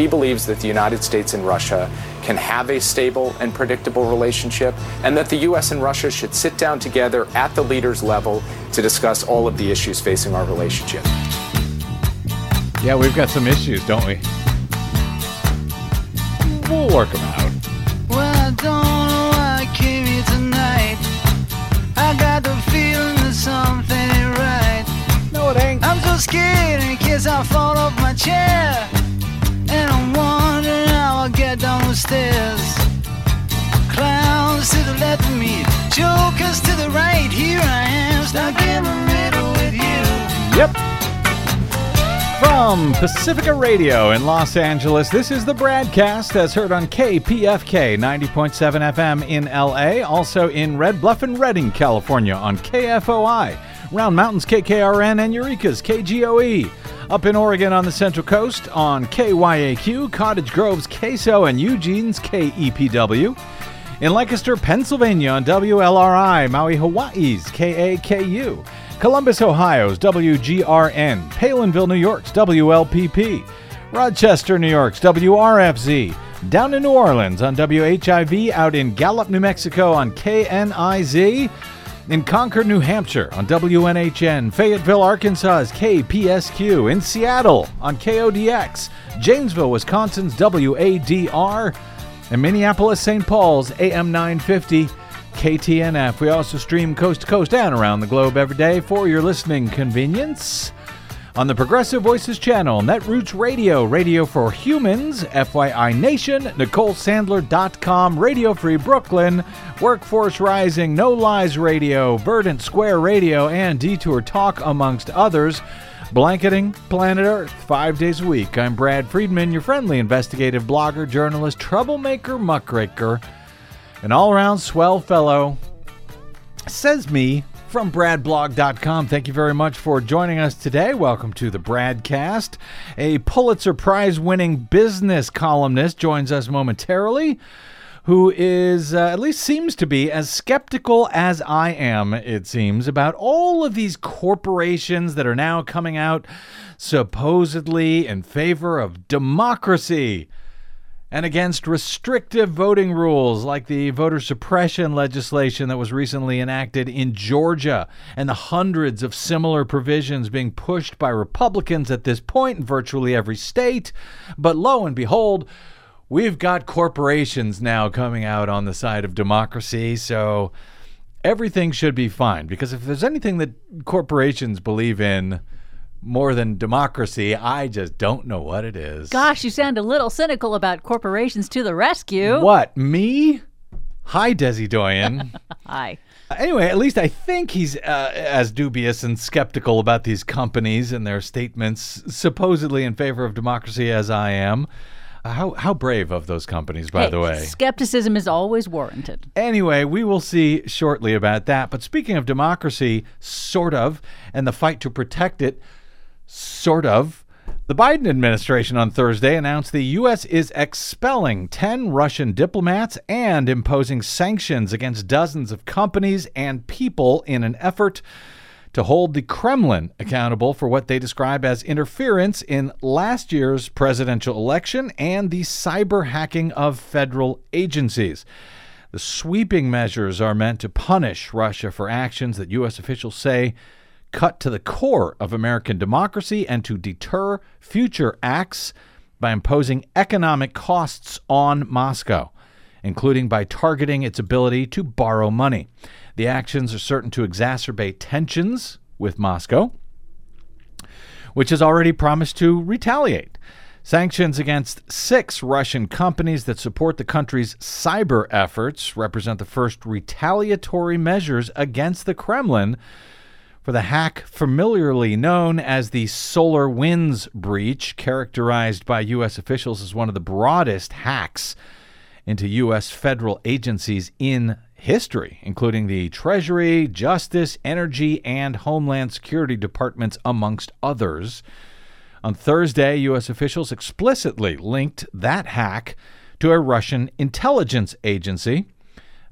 He believes that the United States and Russia can have a stable and predictable relationship, and that the U.S. and Russia should sit down together at the leaders' level to discuss all of the issues facing our relationship. Yeah, we've got some issues, don't we? We'll work them out. Well, I don't know why I came here tonight. I got the feeling that something ain't right. No, it ain't. I'm so scared in case I fall off my chair. Clowns to the left of me, jokers to the right. Here I am, stuck in the middle with you. Yep. From Pacifica Radio in Los Angeles, this is the BradCast as heard on KPFK 90.7 FM in LA, also in Red Bluff and Redding, California on KFOI, Round Mountains KKRN and Eureka's KGOE. Up in Oregon on the Central Coast on KYAQ, Cottage Grove's KSO and Eugene's KEPW. In Lancaster, Pennsylvania on WLRI, Maui, Hawaii's KAKU. Columbus, Ohio's WGRN, Palenville, New York's WLPP, Rochester, New York's WRFZ, down in New Orleans on WHIV, out in Gallup, New Mexico on KNIZ, in Concord, New Hampshire on WNHN, Fayetteville, Arkansas's KPSQ, in Seattle on KODX, Janesville, Wisconsin's WADR, and Minneapolis, St. Paul's AM 950. KTNF. We also stream coast to coast and around the globe every day for your listening convenience. On the Progressive Voices channel, Netroots Radio, Radio for Humans, FYI Nation, NicoleSandler.com, Radio Free Brooklyn, Workforce Rising, No Lies Radio, Verdant Square Radio, and Detour Talk, amongst others. Blanketing Planet Earth five days a week. I'm Brad Friedman, your friendly investigative blogger, journalist, troublemaker, muckraker an all around swell fellow. Says me from bradblog.com. Thank you very much for joining us today. Welcome to the Bradcast. A Pulitzer Prize winning business columnist joins us momentarily. Who is, uh, at least seems to be, as skeptical as I am, it seems, about all of these corporations that are now coming out supposedly in favor of democracy and against restrictive voting rules like the voter suppression legislation that was recently enacted in Georgia and the hundreds of similar provisions being pushed by Republicans at this point in virtually every state. But lo and behold, we've got corporations now coming out on the side of democracy. So everything should be fine because if there's anything that corporations believe in, more than democracy. I just don't know what it is. Gosh, you sound a little cynical about corporations to the rescue. What, me? Hi, Desi Doyen. Hi. Anyway, at least I think he's uh, as dubious and skeptical about these companies and their statements supposedly in favor of democracy as I am. Uh, how, how brave of those companies, by Hey, the way. Skepticism is always warranted. Anyway, we will see shortly about that. But speaking of democracy, sort of, and the fight to protect it, sort of. The Biden administration on Thursday announced the U.S. is expelling 10 Russian diplomats and imposing sanctions against dozens of companies and people in an effort to hold the Kremlin accountable for what they describe as interference in last year's presidential election and the cyber hacking of federal agencies. The sweeping measures are meant to punish Russia for actions that U.S. officials say cut to the core of American democracy and to deter future acts by imposing economic costs on Moscow, including by targeting its ability to borrow money. The actions are certain to exacerbate tensions with Moscow, which has already promised to retaliate. Sanctions against six Russian companies that support the country's cyber efforts represent the first retaliatory measures against the Kremlin for the hack familiarly known as the Solar Winds breach, characterized by U.S. officials as one of the broadest hacks into U.S. federal agencies in history, including the Treasury, Justice, Energy, and Homeland Security departments, amongst others. On Thursday, U.S. officials explicitly linked that hack to a Russian intelligence agency.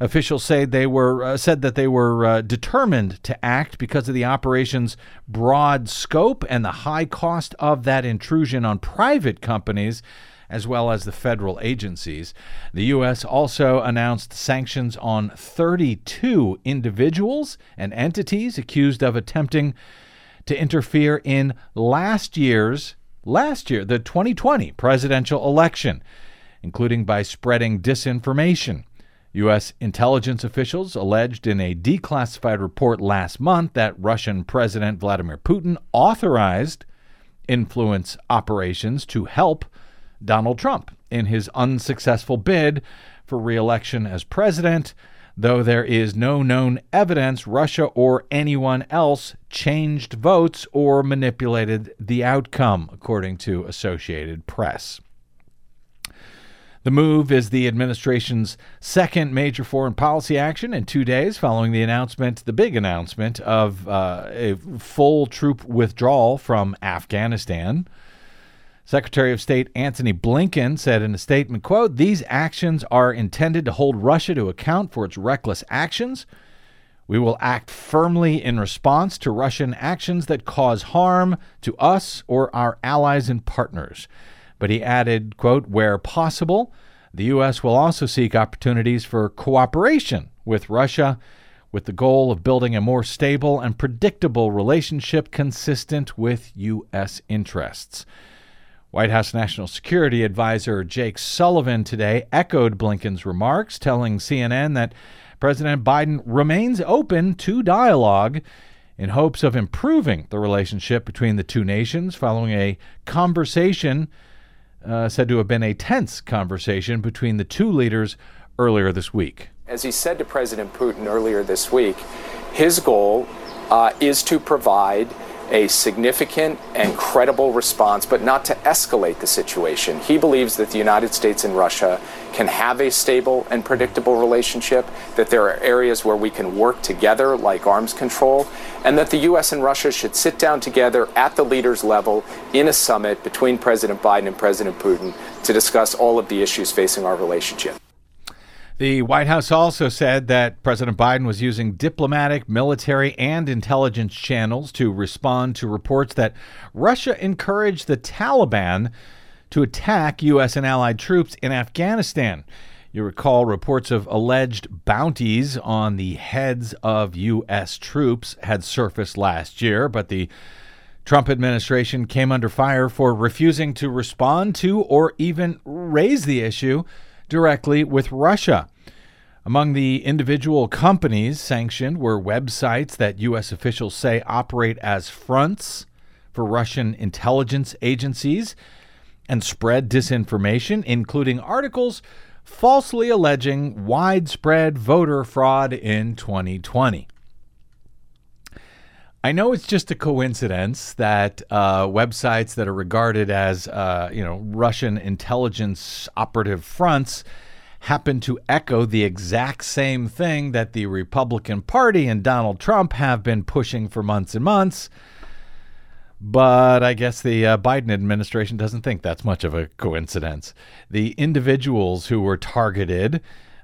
Officials say they were uh, said that they were uh, determined to act because of the operation's broad scope and the high cost of that intrusion on private companies as well as the federal agencies. The U.S. also announced sanctions on 32 individuals and entities accused of attempting to interfere in last year's last year, the 2020 presidential election, including by spreading disinformation. U.S. intelligence officials alleged in a declassified report last month that Russian President Vladimir Putin authorized influence operations to help Donald Trump in his unsuccessful bid for reelection as president, though there is no known evidence Russia or anyone else changed votes or manipulated the outcome, according to Associated Press. The move is the administration's second major foreign policy action in two days following the announcement, the big announcement, of uh, a full troop withdrawal from Afghanistan. Secretary of State Antony Blinken said in a statement, quote, "These actions are intended to hold Russia to account for its reckless actions. We will act firmly in response to Russian actions that cause harm to us or our allies and partners." But he added, quote, "Where possible, the US will also seek opportunities for cooperation with Russia." With the goal of building a more stable and predictable relationship consistent with U.S. interests. White House National Security Advisor Jake Sullivan today echoed Blinken's remarks, telling CNN that President Biden remains open to dialogue in hopes of improving the relationship between the two nations following a conversation uh, said to have been a tense conversation between the two leaders earlier this week. As he said to President Putin earlier this week, his goal uh, is to provide a significant and credible response, but not to escalate the situation. He believes that the United States and Russia can have a stable and predictable relationship, that there are areas where we can work together, like arms control, and that the U.S. and Russia should sit down together at the leaders' level in a summit between President Biden and President Putin to discuss all of the issues facing our relationship. The White House also said that President Biden was using diplomatic, military, and intelligence channels to respond to reports that Russia encouraged the Taliban to attack U.S. and allied troops in Afghanistan. You recall reports of alleged bounties on the heads of U.S. troops had surfaced last year, but the Trump administration came under fire for refusing to respond to or even raise the issue directly with Russia. Among the individual companies sanctioned were websites that U.S. officials say operate as fronts for Russian intelligence agencies and spread disinformation, including articles falsely alleging widespread voter fraud in 2020. I know it's just a coincidence that uh, websites that are regarded as, uh, you know, Russian intelligence operative fronts happen to echo the exact same thing that the Republican Party and Donald Trump have been pushing for months and months. But I guess the uh, Biden administration doesn't think that's much of a coincidence. The individuals who were targeted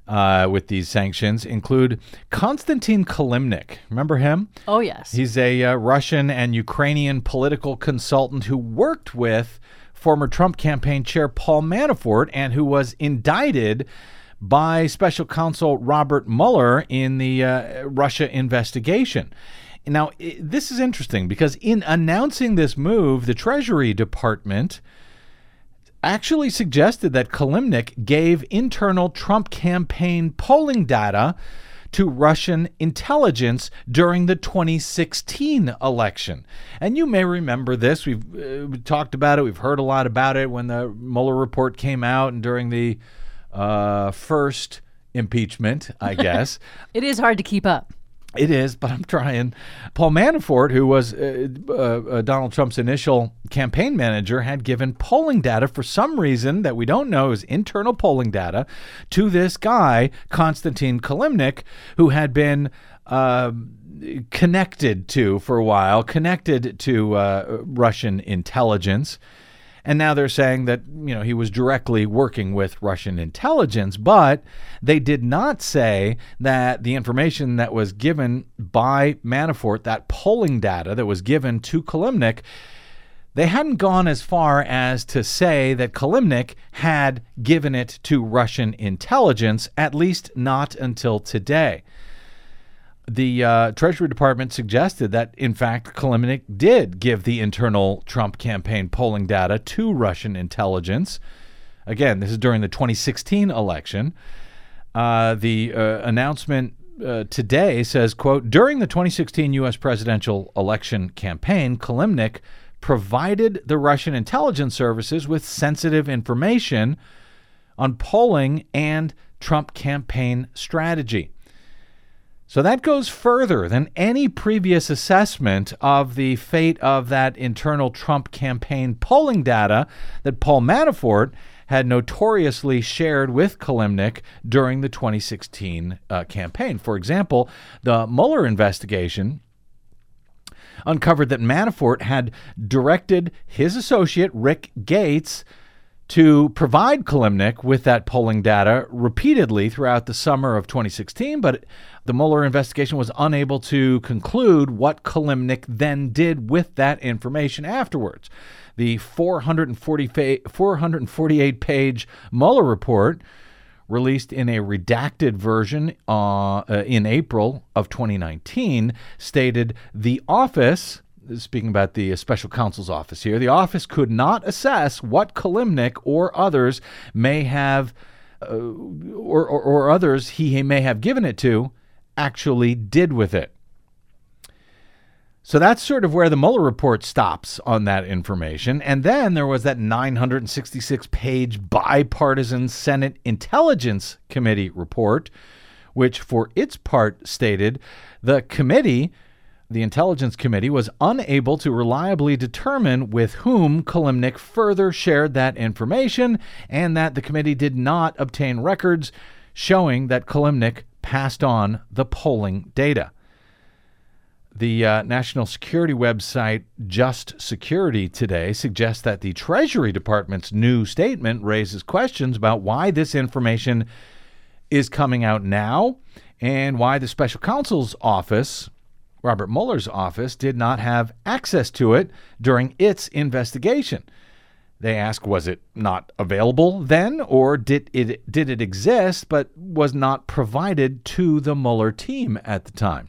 uh, with these sanctions include Konstantin Kilimnik. Remember him? Oh, yes. He's a uh, Russian and Ukrainian political consultant who worked with former Trump campaign chair Paul Manafort and who was indicted by special counsel Robert Mueller in the uh, Russia investigation. Now, this is interesting because in announcing this move, the Treasury Department actually suggested that Kilimnik gave internal Trump campaign polling data to Russian intelligence during the 2016 election. And you may remember this. We've, uh, we talked about it. We've heard a lot about it when the Mueller report came out and during the uh, first impeachment, I guess. it is hard to keep up. It is, but I'm trying. Paul Manafort, who was uh, uh, uh, Donald Trump's initial campaign manager, had given polling data for some reason that we don't know is internal polling data to this guy, Konstantin Kilimnik, who had been uh, connected to for a while, connected to uh, Russian intelligence. And now they're saying that, you know, he was directly working with Russian intelligence, but they did not say that the information that was given by Manafort, that polling data that was given to Kilimnik, They hadn't gone as far as to say that Kilimnik had given it to Russian intelligence, at least not until today. The uh, Treasury Department suggested that, in fact, Kilimnik did give the internal Trump campaign polling data to Russian intelligence. Again, this is during the 2016 election. Uh, the uh, announcement uh, today says, quote, during the 2016 U.S. presidential election campaign, Kilimnik provided the Russian intelligence services with sensitive information on polling and Trump campaign strategy. So that goes further than any previous assessment of the fate of that internal Trump campaign polling data that Paul Manafort had notoriously shared with Kilimnik during the 2016 uh, campaign. For example, the Mueller investigation uncovered that Manafort had directed his associate, Rick Gates, to provide Kilimnik with that polling data repeatedly throughout the summer of 2016, but the Mueller investigation was unable to conclude what Kilimnik then did with that information afterwards. The 440 448 page Mueller report released in a redacted version uh, uh, in April of 2019, stated the office, speaking about the special counsel's office here, the office could not assess what Kilimnik or others may have, uh, or, or, or others he may have given it to, actually did with it. So that's sort of where the Mueller report stops on that information. And then there was that 966 page bipartisan Senate Intelligence Committee report, which for its part stated the committee, the Intelligence Committee, was unable to reliably determine with whom Kilimnik further shared that information and that the committee did not obtain records showing that Kilimnik passed on the polling data. The uh, national security website Just Security today suggests that the Treasury Department's new statement raises questions about why this information is coming out now and why the special counsel's office, Robert Mueller's office, did not have access to it during its investigation. They ask, was it not available then, or did it did it exist but was not provided to the Mueller team at the time?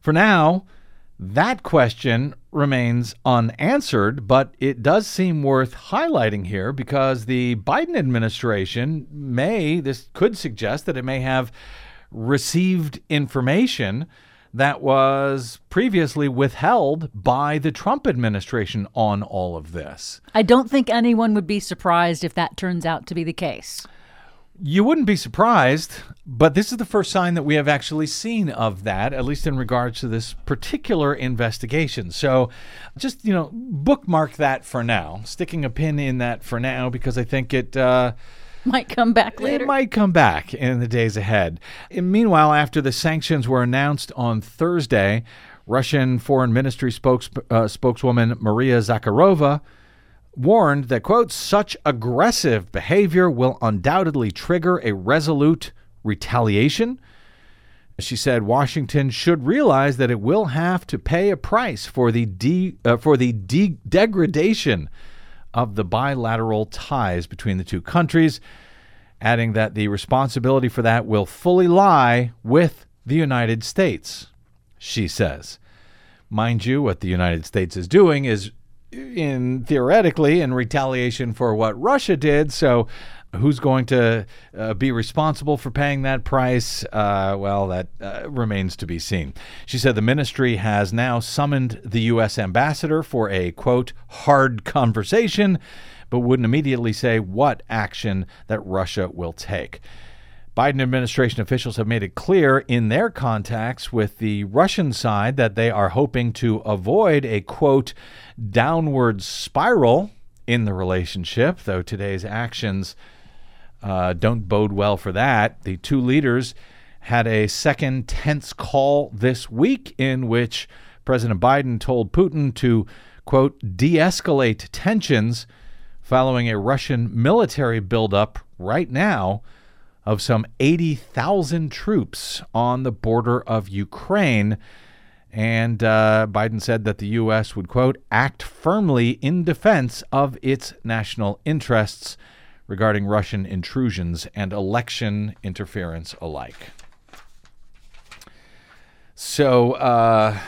For now, that question remains unanswered, but it does seem worth highlighting here because the Biden administration may, this could suggest that it may have received information that was previously withheld by the Trump administration on all of this. I don't think anyone would be surprised if that turns out to be the case. You wouldn't be surprised, but this is the first sign that we have actually seen of that, at least in regards to this particular investigation. So just, you know, bookmark that for now, sticking a pin in that for now, because I think it. Uh, might come back later. It might come back in the days ahead. And meanwhile, after the sanctions were announced on Thursday, Russian Foreign Ministry spokes, uh, spokeswoman Maria Zakharova warned that, quote, such aggressive behavior will undoubtedly trigger a resolute retaliation. She said Washington should realize that it will have to pay a price for the de- uh, for the de- degradation of the bilateral ties between the two countries, adding that the responsibility for that will fully lie with the United States. She says. Mind you, what the United States is doing is in theoretically in retaliation for what Russia did. So, who's going to uh, be responsible for paying that price? Uh, well, that uh, remains to be seen. She said the ministry has now summoned the U.S. ambassador for a quote hard conversation, but wouldn't immediately say what action that Russia will take. Biden administration officials have made it clear in their contacts with the Russian side that they are hoping to avoid a quote downward spiral in the relationship, though today's actions uh, don't bode well for that. The two leaders had a second tense call this week in which President Biden told Putin to, quote, de escalate tensions following a Russian military buildup right now of some 80,000 troops on the border of Ukraine. And uh, Biden said that the U.S. would, quote, act firmly in defense of its national interests regarding Russian intrusions and election interference alike. So uh,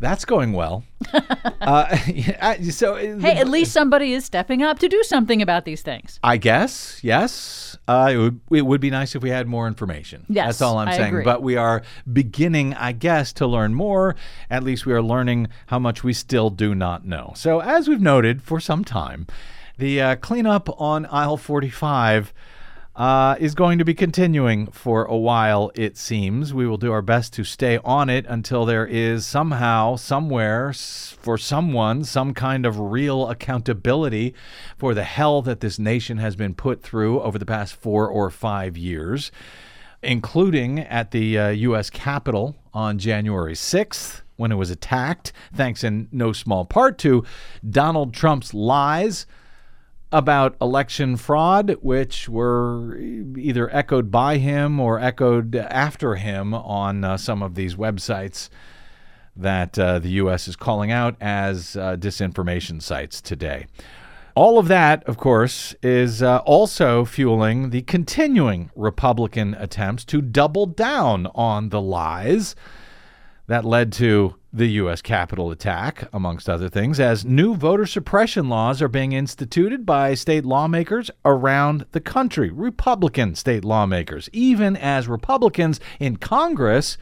that's going well. uh, so Hey, at least somebody is stepping up to do something about these things. I guess, yes. Uh, it, would, it would be nice if we had more information. Yes, That's all I'm I saying. agree. But we are beginning, I guess, to learn more. At least we are learning how much we still do not know. So, as we've noted for some time, the uh, cleanup on aisle 45 uh, is going to be continuing for a while, it seems. We will do our best to stay on it until there is somehow, somewhere, for someone, some kind of real accountability for the hell that this nation has been put through over the past four or five years, including at the uh, U.S. Capitol on January 6th. When it was attacked, thanks in no small part to Donald Trump's lies about election fraud, which were either echoed by him or echoed after him on uh, some of these websites that uh, the U.S. is calling out as uh, disinformation sites today. All of that, of course, is uh, also fueling the continuing Republican attempts to double down on the lies that led to the U.S. Capitol attack, amongst other things, as new voter suppression laws are being instituted by state lawmakers around the country, Republican state lawmakers, even as Republicans in Congress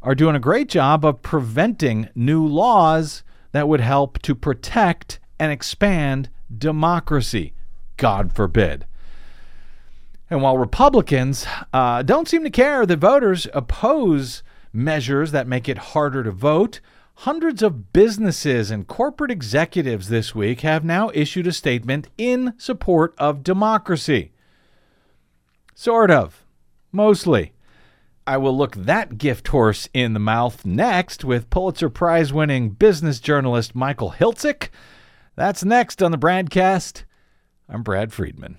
are doing a great job of preventing new laws that would help to protect and expand democracy. God forbid. And while Republicans uh, don't seem to care that voters oppose measures that make it harder to vote, hundreds of businesses and corporate executives this week have now issued a statement in support of democracy. Sort of. Mostly. I will look that gift horse in the mouth next with Pulitzer Prize winning business journalist Michael Hiltzik. That's next on the BradCast. I'm Brad Friedman.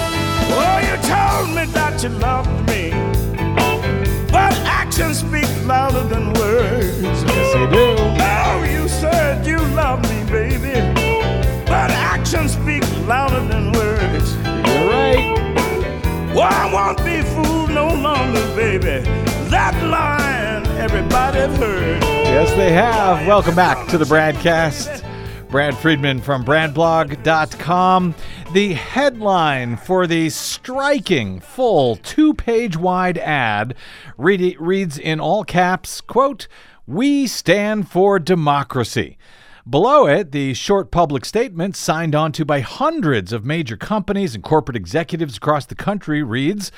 Oh, you told me that you loved me, but actions speak louder than words. Yes, they do. Oh, you said you love me, baby, but actions speak louder than words. You're right. Well, I won't be fooled no longer, baby. That line everybody's heard. Yes, they have. Welcome back to the BradCast. Brad Friedman from BradBlog.com. The headline for the striking, full, two page wide ad read, reads in all caps, quote, We stand for democracy. Below it, the short public statement signed onto by hundreds of major companies and corporate executives across the country reads,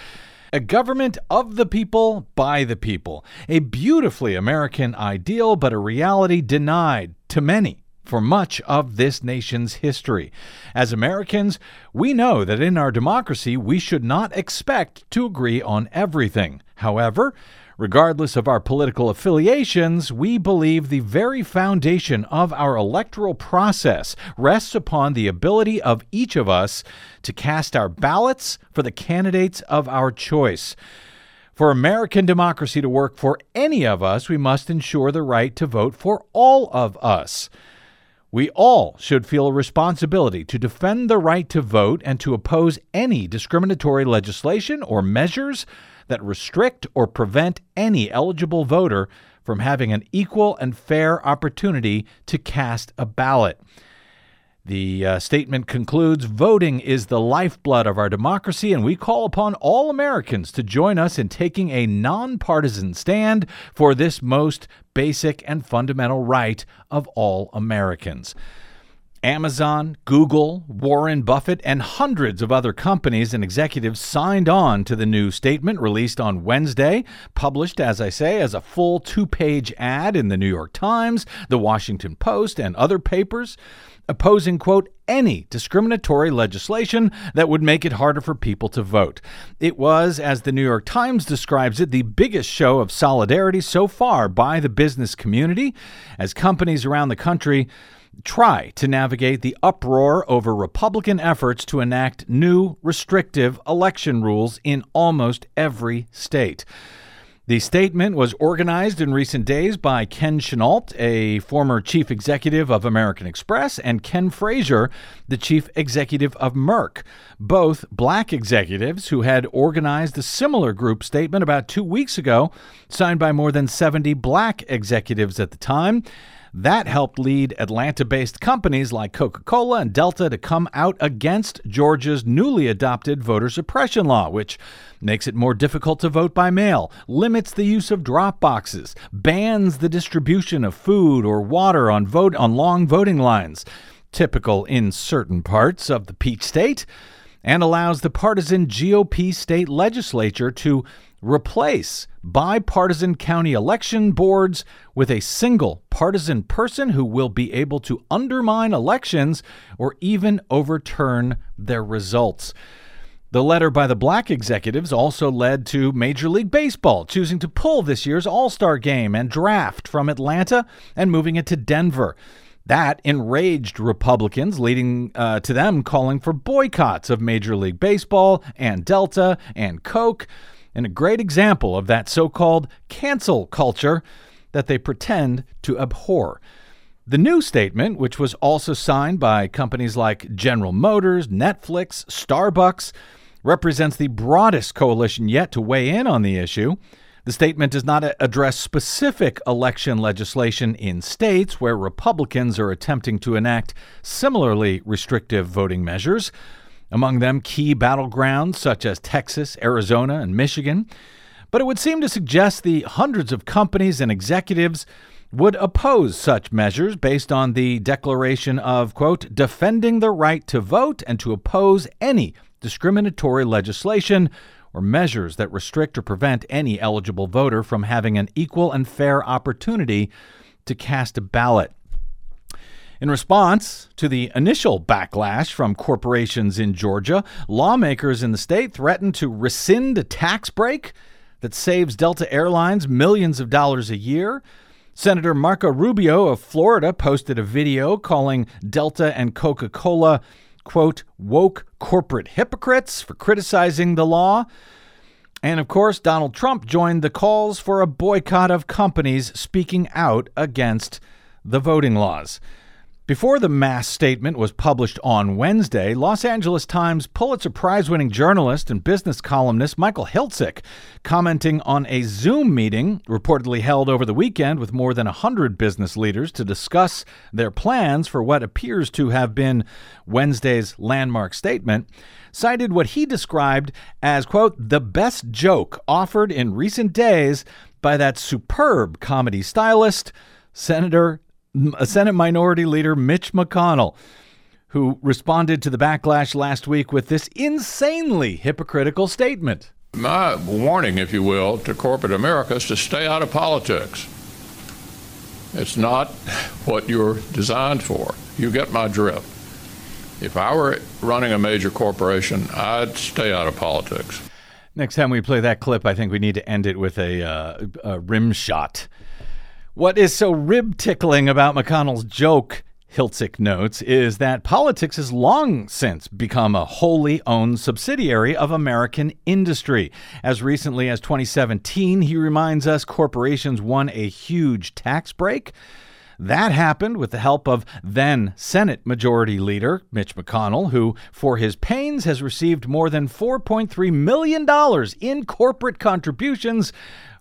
a government of the people, by the people. A beautifully American ideal, but a reality denied to many for much of this nation's history. As Americans, we know that in our democracy we should not expect to agree on everything. However, Regardless of our political affiliations, we believe the very foundation of our electoral process rests upon the ability of each of us to cast our ballots for the candidates of our choice. For American democracy to work for any of us, we must ensure the right to vote for all of us. We all should feel a responsibility to defend the right to vote and to oppose any discriminatory legislation or measures that restrict or prevent any eligible voter from having an equal and fair opportunity to cast a ballot. The uh, statement concludes Voting is the lifeblood of our democracy, and we call upon all Americans to join us in taking a nonpartisan stand for this most basic and fundamental right of all Americans. Amazon, Google, Warren Buffett, and hundreds of other companies and executives signed on to the new statement released on Wednesday, published, as I say, as a full two page ad in the New York Times, the Washington Post, and other papers, opposing, quote, any discriminatory legislation that would make it harder for people to vote. It was, as the New York Times describes it, the biggest show of solidarity so far by the business community as companies around the country try to navigate the uproar over Republican efforts to enact new restrictive election rules in almost every state. The statement was organized in recent days by Ken Chenault, a former chief executive of American Express, and Ken Frazier, the chief executive of Merck, both black executives who had organized a similar group statement about two weeks ago, signed by more than 70 black executives at the time. That helped lead Atlanta based companies like Coca Cola and Delta to come out against Georgia's newly adopted voter suppression law, which makes it more difficult to vote by mail, limits the use of drop boxes, bans the distribution of food or water on, vote, on long voting lines, typical in certain parts of the Peach State, and allows the partisan GOP state legislature to replace bipartisan county election boards with a single partisan person who will be able to undermine elections or even overturn their results. The letter by the black executives also led to Major League Baseball choosing to pull this year's All Star game and draft from Atlanta and moving it to Denver. That enraged Republicans, leading uh, to them calling for boycotts of Major League Baseball and Delta and Coke and a great example of that so called cancel culture that they pretend to abhor. The new statement, which was also signed by companies like General Motors, Netflix, Starbucks, represents the broadest coalition yet to weigh in on the issue. The statement does not address specific election legislation in states where Republicans are attempting to enact similarly restrictive voting measures among them key battlegrounds such as Texas, Arizona, and Michigan. But it would seem to suggest the hundreds of companies and executives would oppose such measures based on the declaration of, quote, defending the right to vote and to oppose any discriminatory legislation or measures that restrict or prevent any eligible voter from having an equal and fair opportunity to cast a ballot. In response to the initial backlash from corporations in Georgia, lawmakers in the state threatened to rescind a tax break that saves Delta Airlines millions of dollars a year. Senator Marco Rubio of Florida posted a video calling Delta and Coca Cola, quote, woke corporate hypocrites for criticizing the law. And of course, Donald Trump joined the calls for a boycott of companies speaking out against the voting laws. Before the mass statement was published on Wednesday, Los Angeles Times Pulitzer Prize winning journalist and business columnist Michael Hiltzik, commenting on a Zoom meeting reportedly held over the weekend with more than 100 business leaders to discuss their plans for what appears to have been Wednesday's landmark statement, cited what he described as, quote, the best joke offered in recent days by that superb comedy stylist, Senator Senate Minority Leader Mitch McConnell, who responded to the backlash last week with this insanely hypocritical statement. My warning, if you will, to corporate America is to stay out of politics. It's not what you're designed for. You get my drift. If I were running a major corporation, I'd stay out of politics. Next time we play that clip, I think we need to end it with a, uh, a rim shot. What is so rib tickling about McConnell's joke, Hiltzik notes, is that politics has long since become a wholly owned subsidiary of American industry. As recently as 2017, he reminds us corporations won a huge tax break. That happened with the help of then Senate Majority Leader Mitch McConnell, who, for his pains, has received more than $4.3 million in corporate contributions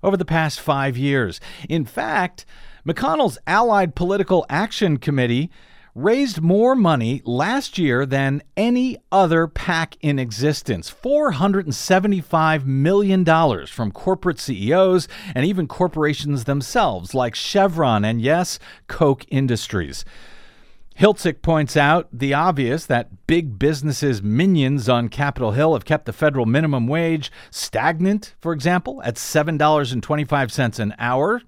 over the past five years. In fact, McConnell's Allied Political Action Committee raised more money last year than any other PAC in existence $475 million from corporate CEOs and even corporations themselves, like Chevron and, yes, Koch Industries. Hiltzik points out the obvious that big businesses' minions on Capitol Hill have kept the federal minimum wage stagnant, for example, at $7.25 an hour.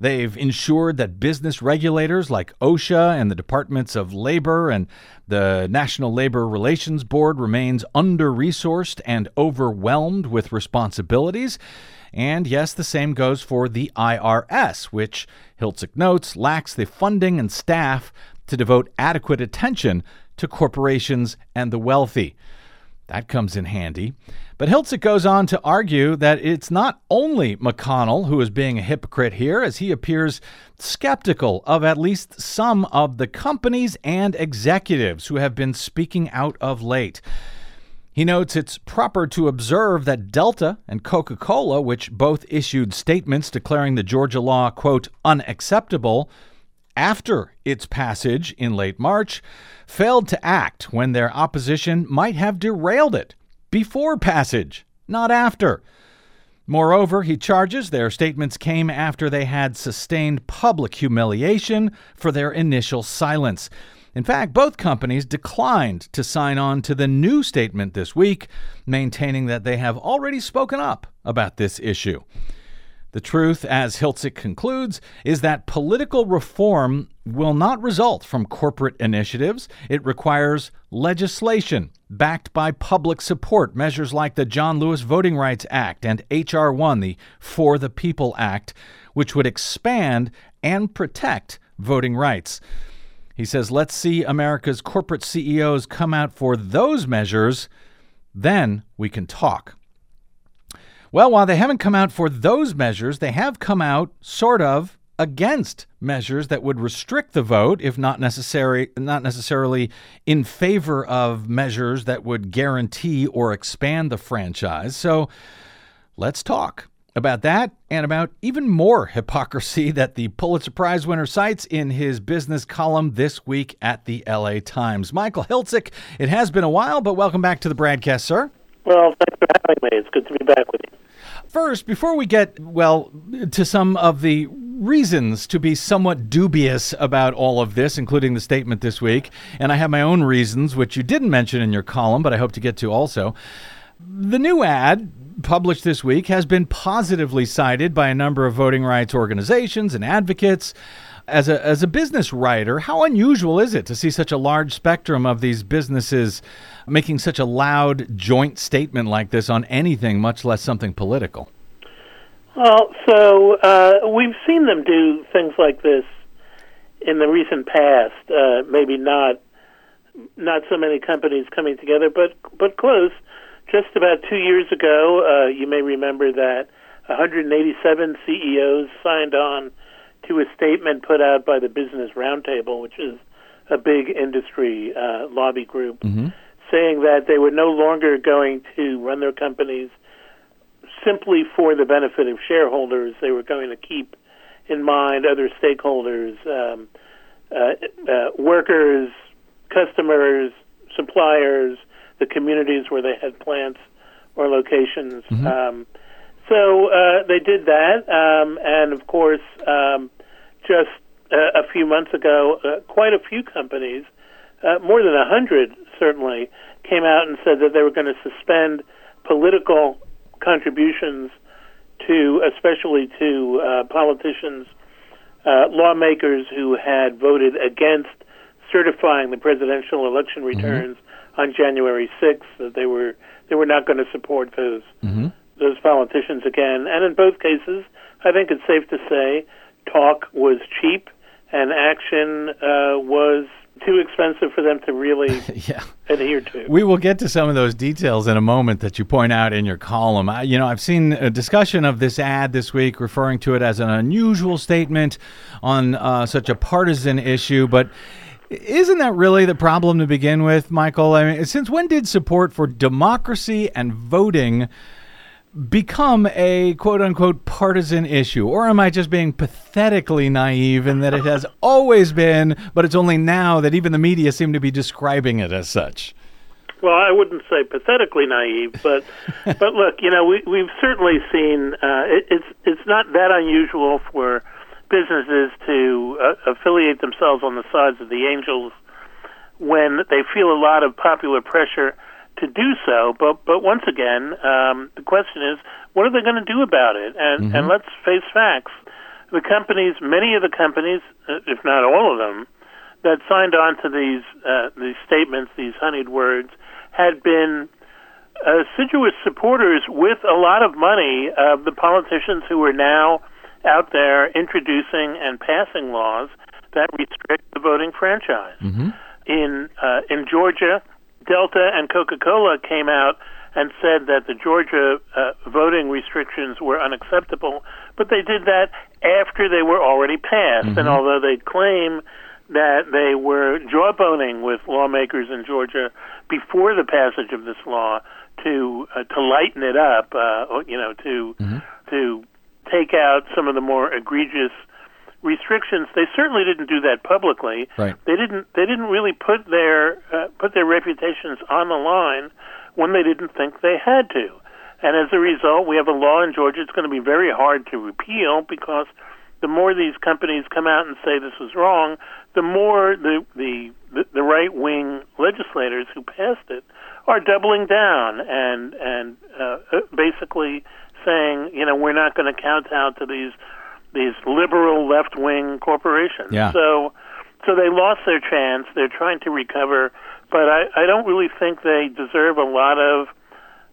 They've ensured that business regulators like OSHA and the Departments of Labor and the National Labor Relations Board remains under-resourced and overwhelmed with responsibilities. And yes, the same goes for the IRS, which Hiltzik notes lacks the funding and staff to devote adequate attention to corporations and the wealthy. That comes in handy. But Hiltzik goes on to argue that it's not only McConnell who is being a hypocrite here, as he appears skeptical of at least some of the companies and executives who have been speaking out of late. He notes it's proper to observe that Delta and Coca Cola, which both issued statements declaring the Georgia law, quote, unacceptable, after its passage in late March, failed to act when their opposition might have derailed it before passage, not after. Moreover, he charges their statements came after they had sustained public humiliation for their initial silence. In fact, both companies declined to sign on to the new statement this week, maintaining that they have already spoken up about this issue. The truth, as Hiltzik concludes, is that political reform will not result from corporate initiatives. It requires legislation backed by public support, measures like the John Lewis Voting Rights Act and H.R. 1, the For the People Act, which would expand and protect voting rights. He says, let's see America's corporate CEOs come out for those measures, then we can talk. Well, while they haven't come out for those measures, they have come out sort of against measures that would restrict the vote if not necessary not necessarily in favor of measures that would guarantee or expand the franchise. So, let's talk about that and about even more hypocrisy that the Pulitzer Prize winner cites in his business column this week at the LA Times. Michael Hiltzik, it has been a while, but welcome back to the BradCast, sir. Well, thanks for having me. It's good to be back with you. First, before we get, well, to some of the reasons to be somewhat dubious about all of this, including the statement this week, and I have my own reasons, which you didn't mention in your column, but I hope to get to also. The new ad published this week has been positively cited by a number of voting rights organizations and advocates. As a, as a business writer, how unusual is it to see such a large spectrum of these businesses making such a loud joint statement like this on anything, much less something political? Well, so uh, we've seen them do things like this in the recent past. Uh, maybe not not so many companies coming together, but but close. Just about two years ago, uh, you may remember that 187 CEOs signed on to a statement put out by the Business Roundtable, which is a big industry uh, lobby group, mm-hmm. saying that they were no longer going to run their companies simply for the benefit of shareholders. They were going to keep in mind other stakeholders, um, uh, uh, workers, customers, suppliers, the communities where they had plants or locations. Mm-hmm. Um, so uh, they did that, um, and of course, um, just uh, a few months ago, uh, quite a few companies, uh, more than a hundred certainly, came out and said that they were going to suspend political contributions to, especially to uh, politicians, uh, lawmakers who had voted against certifying the presidential election returns on January 6th. That they were they were not going to support those Mm-hmm. those politicians again. And in both cases, I think it's safe to say talk was cheap and action uh, was too expensive for them to really Yeah. adhere to. We will get to some of those details in a moment that you point out in your column. I, you know, I've seen a discussion of this ad this week referring to it as an unusual statement on uh, such a partisan issue, but isn't that really the problem to begin with, Michael? I mean, since when did support for democracy and voting become a quote unquote partisan issue? Or am I just being pathetically naive in that it has always been, but it's only now that even the media seem to be describing it as such? Well, I wouldn't say pathetically naive, but but look, you know, we we've certainly seen uh, it, it's it's not that unusual for businesses to uh, affiliate themselves on the sides of the angels when they feel a lot of popular pressure to do so. But but once again, um, the question is, what are they going to do about it? And and let's face facts: the companies, many of the companies, uh, if not all of them, that signed on to these uh, these statements, these honeyed words, had been assiduous supporters with a lot of money of the politicians who are now out there introducing and passing laws that restrict the voting franchise. In uh, in Georgia, Delta and Coca-Cola came out and said that the Georgia uh, voting restrictions were unacceptable, but they did that after they were already passed. And although they claim that they were jawboning with lawmakers in Georgia before the passage of this law to uh, to lighten it up, uh, you know, to to take out some of the more egregious restrictions. They certainly didn't do that publicly. Right. They didn't. They didn't really put their uh, put their reputations on the line when they didn't think they had to. And as a result, we have a law in Georgia. It's going to be very hard to repeal because the more these companies come out and say this was wrong, the more the the the right wing legislators who passed it are doubling down and and uh, uh, basically saying, you know, we're not going to kowtow to these these liberal left wing corporations. Yeah. So so they lost their chance. They're trying to recover, but I, I don't really think they deserve a lot of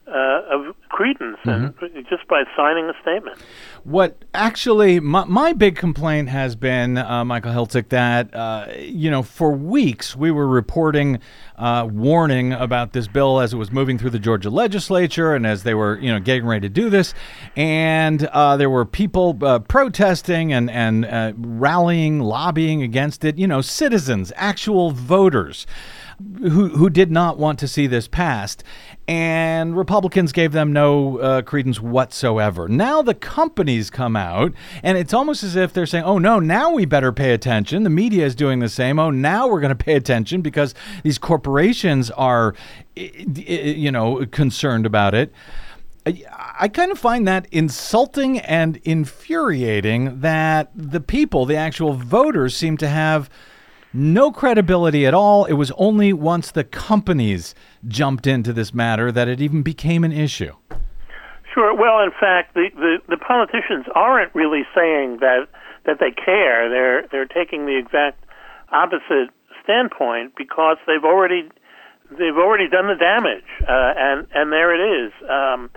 uh, of credence and just by signing a statement. What actually, my, my big complaint has been, uh, Michael Hiltzik, that, uh, you know, for weeks we were reporting, uh, warning about this bill as it was moving through the Georgia legislature and as they were, you know, getting ready to do this. And uh, there were people uh, protesting and, and uh, rallying, lobbying against it, you know, citizens, actual voters who who did not want to see this passed, and Republicans gave them no uh, credence whatsoever. Now the companies come out, and it's almost as if they're saying, "Oh no, now we better pay attention." The media is doing the same. Oh, now we're going to pay attention because these corporations are, you know, concerned about it. I kind of find that insulting and infuriating that the people, the actual voters, seem to have no credibility at all. It was only once the companies jumped into this matter that it even became an issue. Sure. Well, in fact, the, the, the politicians aren't really saying that that they care. They're they're taking the exact opposite standpoint because they've already they've already done the damage, uh, and and there it is. Um,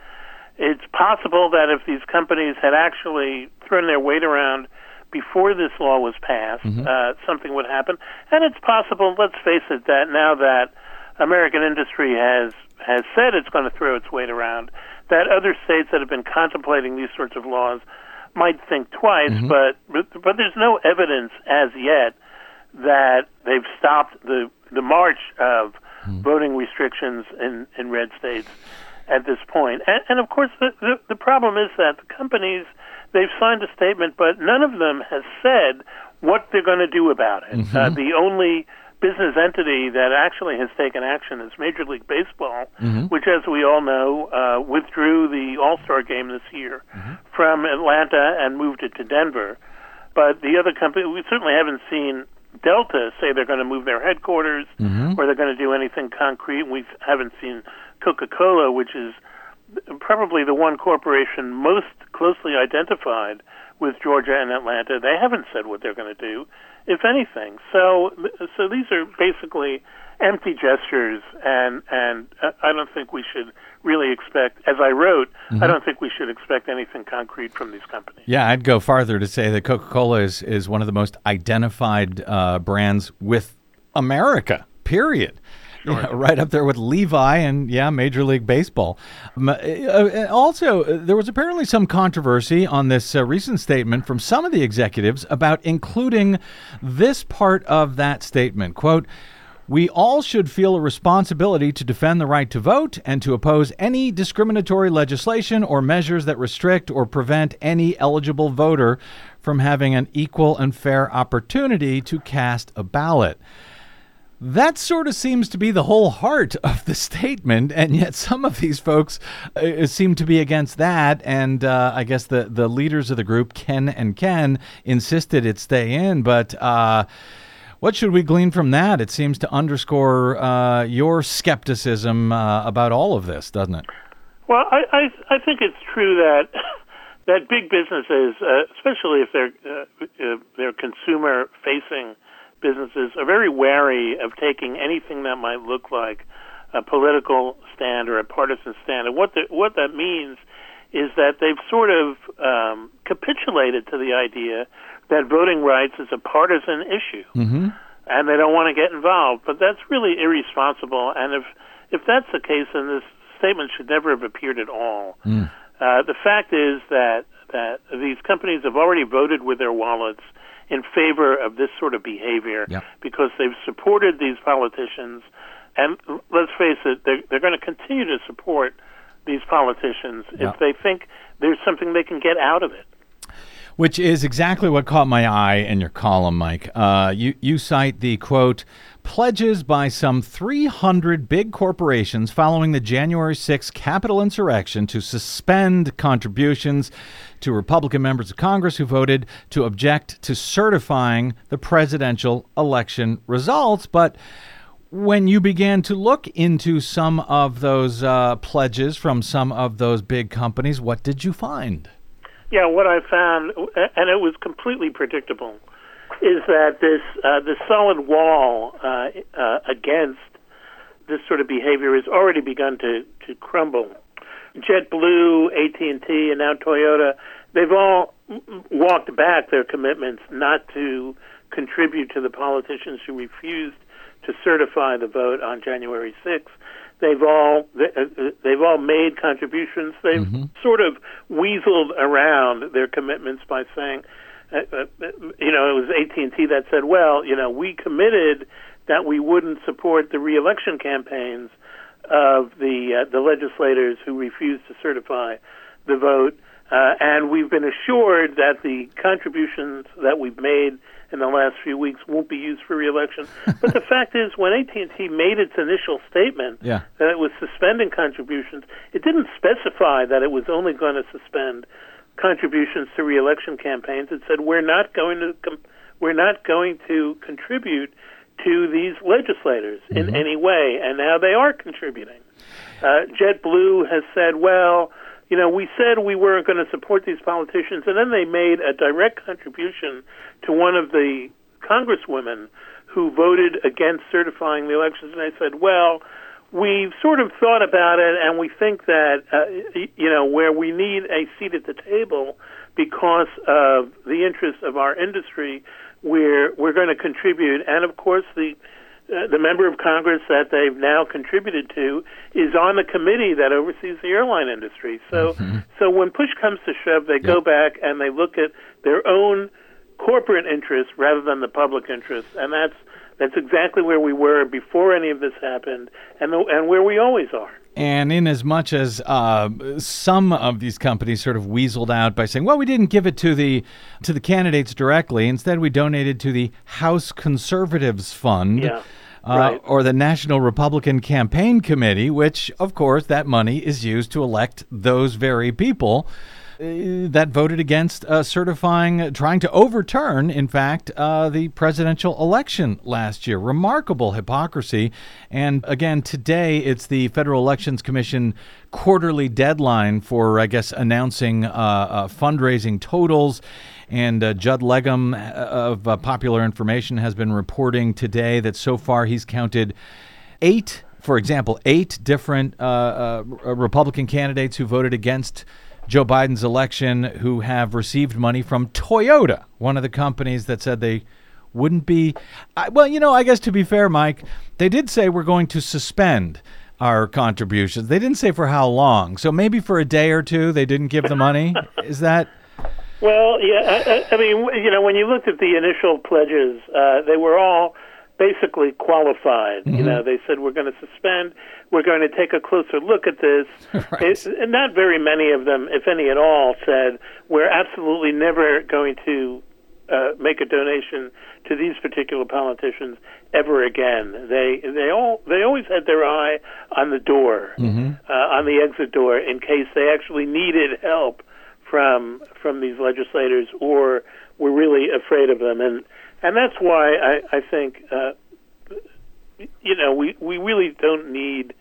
it's possible that if these companies had actually thrown their weight around before this law was passed, mm-hmm. uh, something would happen. And it's possible, let's face it, that now that American industry has has said it's going to throw its weight around, that other states that have been contemplating these sorts of laws might think twice. Mm-hmm. But, but but there's no evidence as yet that they've stopped the the march of mm-hmm. voting restrictions in in red states at this point. And, and of course, the, the the problem is that the companies they've signed a statement, but none of them has said what they're going to do about it. Uh, the only business entity that actually has taken action is Major League Baseball, which, as we all know, uh, withdrew the All Star game this year from Atlanta and moved it to Denver. But the other company, we certainly haven't seen Delta say they're going to move their headquarters or they're going to do anything concrete. We haven't seen Coca Cola, which is probably the one corporation most closely identified with Georgia and Atlanta. They haven't said what they're going to do, if anything. So, so these are basically empty gestures, and and uh, I don't think we should really expect. As I wrote, I don't think we should expect anything concrete from these companies. Yeah, I'd go farther to say that Coca Cola is, is one of the most identified uh, brands with America, period. Yeah, right up there with Levi and, yeah, Major League Baseball. Um, uh, uh, also, uh, there was apparently some controversy on this uh, recent statement from some of the executives about including this part of that statement. Quote, we all should feel a responsibility to defend the right to vote and to oppose any discriminatory legislation or measures that restrict or prevent any eligible voter from having an equal and fair opportunity to cast a ballot. That sort of seems to be the whole heart of the statement, and yet some of these folks uh, seem to be against that. And uh, I guess the, the leaders of the group, Ken and Ken, insisted it stay in. But uh, What should we glean from that? It seems to underscore uh, your skepticism uh, about all of this, doesn't it? Well, I, I I think it's true that that big businesses, uh, especially if they're uh, uh, they're consumer facing businesses, are very wary of taking anything that might look like a political stand or a partisan stand. And what the, what that means is that they've sort of um, capitulated to the idea that voting rights is a partisan issue, mm-hmm. and they don't want to get involved. But that's really irresponsible. And if if that's the case, then this statement should never have appeared at all. Mm. Uh, the fact is that that these companies have already voted with their wallets in favor of this sort of behavior Yep. because they've supported these politicians, and let's face it, they're, they're going to continue to support these politicians Yeah. if they think there's something they can get out of it. Which is exactly what caught my eye in your column, Mike. Uh, you, you cite the quote, pledges by some 300 big corporations following the January 6th Capitol insurrection to suspend contributions to Republican members of Congress who voted to object to certifying the presidential election results. But when you began to look into some of those uh, pledges from some of those big companies, what did you find? Yeah, what I found, and it was completely predictable, is that this uh, this solid wall uh, uh, against this sort of behavior has already begun to to crumble. JetBlue, AT and T, and now Toyota, they've all walked back their commitments not to contribute to the politicians who refused to certify the vote on January 6th. They've all they've all made contributions. They've sort of weaseled around their commitments by saying, uh, uh, you know, it was AT and T that said, well, you know, we committed that we wouldn't support the reelection campaigns of the uh, the legislators who refused to certify the vote, uh, and we've been assured that the contributions that we've made in the last few weeks won't be used for reelection. but the fact is, when AT&T made its initial statement Yeah. that it was suspending contributions, it didn't specify that it was only going to suspend contributions to reelection campaigns. It said we're not going to com- we're not going to contribute to these legislators in any way, and now they are contributing. Uh, JetBlue has said, well, you know, we said we weren't going to support these politicians, and then they made a direct contribution to one of the congresswomen who voted against certifying the elections, and I said, well, we've sort of thought about it, and we think that, uh, you know, where we need a seat at the table because of the interests of our industry, we're we're going to contribute, and of course the uh, the member of Congress that they've now contributed to is on the committee that oversees the airline industry. So, so when push comes to shove, they go back and they look at their own corporate interests rather than the public interest, and that's that's exactly where we were before any of this happened, and the, and where we always are. And in as much as uh, some of these companies sort of weaseled out by saying, "Well, we didn't give it to the to the candidates directly. Instead, we donated to the House Conservatives Fund." Yeah, Uh, right. Or the National Republican Campaign Committee, which, of course, that money is used to elect those very people that voted against uh, certifying, trying to overturn, in fact, uh, the presidential election last year. Remarkable hypocrisy. And again, today it's the Federal Elections Commission quarterly deadline for, I guess, announcing uh, uh, fundraising totals. And uh, Judd Legum uh, of uh, Popular Information has been reporting today that so far he's counted eight, for example, eight different uh, uh, Republican candidates who voted against Joe Biden's election who have received money from Toyota, one of the companies that said they wouldn't be. I, well, you know, I guess to be fair, Mike, they did say we're going to suspend our contributions. They didn't say for how long. So maybe for a day or two they didn't give the money. Is that. Well, yeah, I, I- mean, you know, when you looked at the initial pledges, uh, they were all basically qualified. You know, they said we're going to suspend, we're going to take a closer look at this. And not very many of them, if any at all, said we're absolutely never going to uh, make a donation to these particular politicians ever again. They they all they always had their eye on the door, uh, on the exit door, in case they actually needed help from from these legislators or we're really afraid of them, and and that's why I, I think uh, you know we we really don't need